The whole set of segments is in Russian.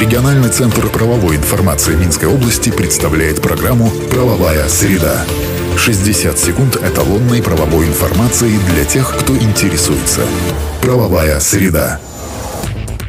Региональный центр правовой информации Минской области представляет программу «Правовая среда». 60 секунд эталонной правовой информации для тех, кто интересуется. «Правовая среда».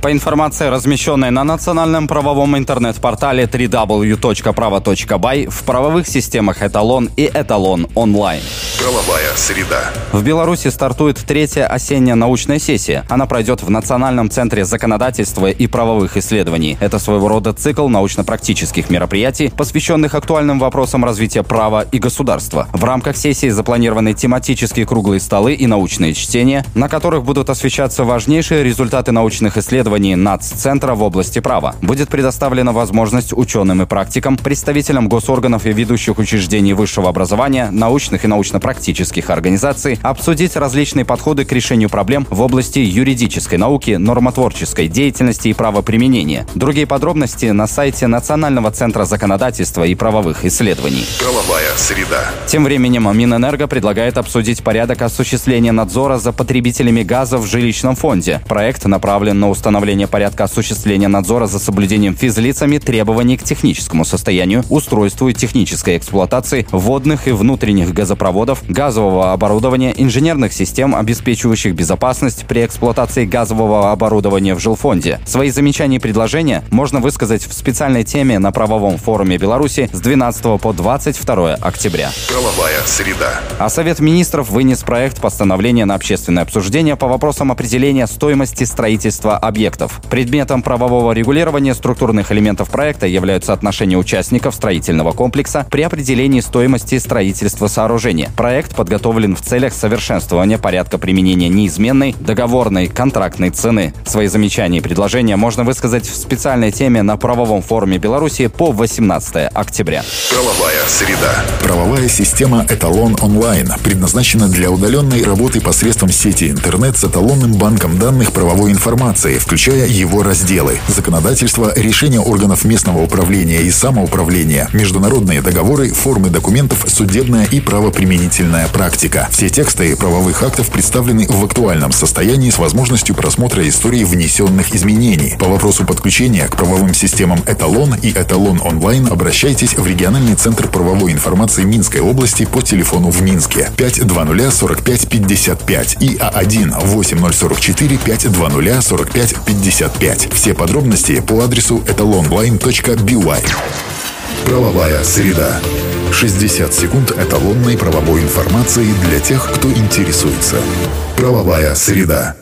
По информации, размещенной на национальном правовом интернет-портале www.pravo.by, в правовых системах «Эталон» и «Эталон онлайн». Правовая среда. В Беларуси стартует третья осенняя научная сессия. Она пройдет в Национальном центре законодательства и правовых исследований. Это своего рода цикл научно-практических мероприятий, посвященных актуальным вопросам развития права и государства. В рамках сессии запланированы тематические круглые столы и научные чтения, на которых будут освещаться важнейшие результаты научных исследований НАЦ-центра в области права. Будет предоставлена возможность ученым и практикам, представителям госорганов и ведущих учреждений высшего образования, научных и научно-практических организаций обсудить различные подходы к решению проблем в области юридической науки, нормотворческой деятельности и правоприменения. Другие подробности на сайте Национального центра законодательства и правовых исследований. Правовая среда. Тем временем Минэнерго предлагает обсудить порядок осуществления надзора за потребителями газа в жилищном фонде. Проект направлен на установление порядка осуществления надзора за соблюдением физлицами требований к техническому состоянию, устройству и технической эксплуатации водных и внутренних газопроводов, газового оборудования, инженерных систем, обеспечивающих безопасность при эксплуатации газового оборудования в жилфонде. Свои замечания и предложения можно высказать в специальной теме на правовом форуме Беларуси с 12 по 22 октября. Правовая среда. А Совет министров вынес проект постановления на общественное обсуждение по вопросам определения стоимости строительства объектов. Предметом правового регулирования структурных элементов проекта являются отношения участников строительного комплекса при определении стоимости строительства сооружения. Проект подготовлен в целях совершенствования порядка применения неизменной договорной контрактной цены. Свои замечания и предложения можно высказать в специальной теме на правовом форуме Беларуси по 18 октября. Правовая среда. Правовая система «Эталон онлайн» предназначена для удаленной работы посредством сети интернет с эталонным банком данных правовой информации, включая его разделы законодательство, решения органов местного управления и самоуправления, международные договоры, формы документов, судебная и правоприменительная практика. Все тексты правовых актов представлены в актуальном состоянии с возможностью просмотра истории внесенных изменений. По вопросу подключения к правовым системам «Эталон» и «Эталон онлайн» обращайтесь в региональный центр правовой информации Минской области по телефону в Минске 520 45 55 и А1 8044 520 45 55. Все подробности по адресу etalonline.by. Правовая среда. 60 секунд эталонной правовой информации для тех, кто интересуется. Правовая среда.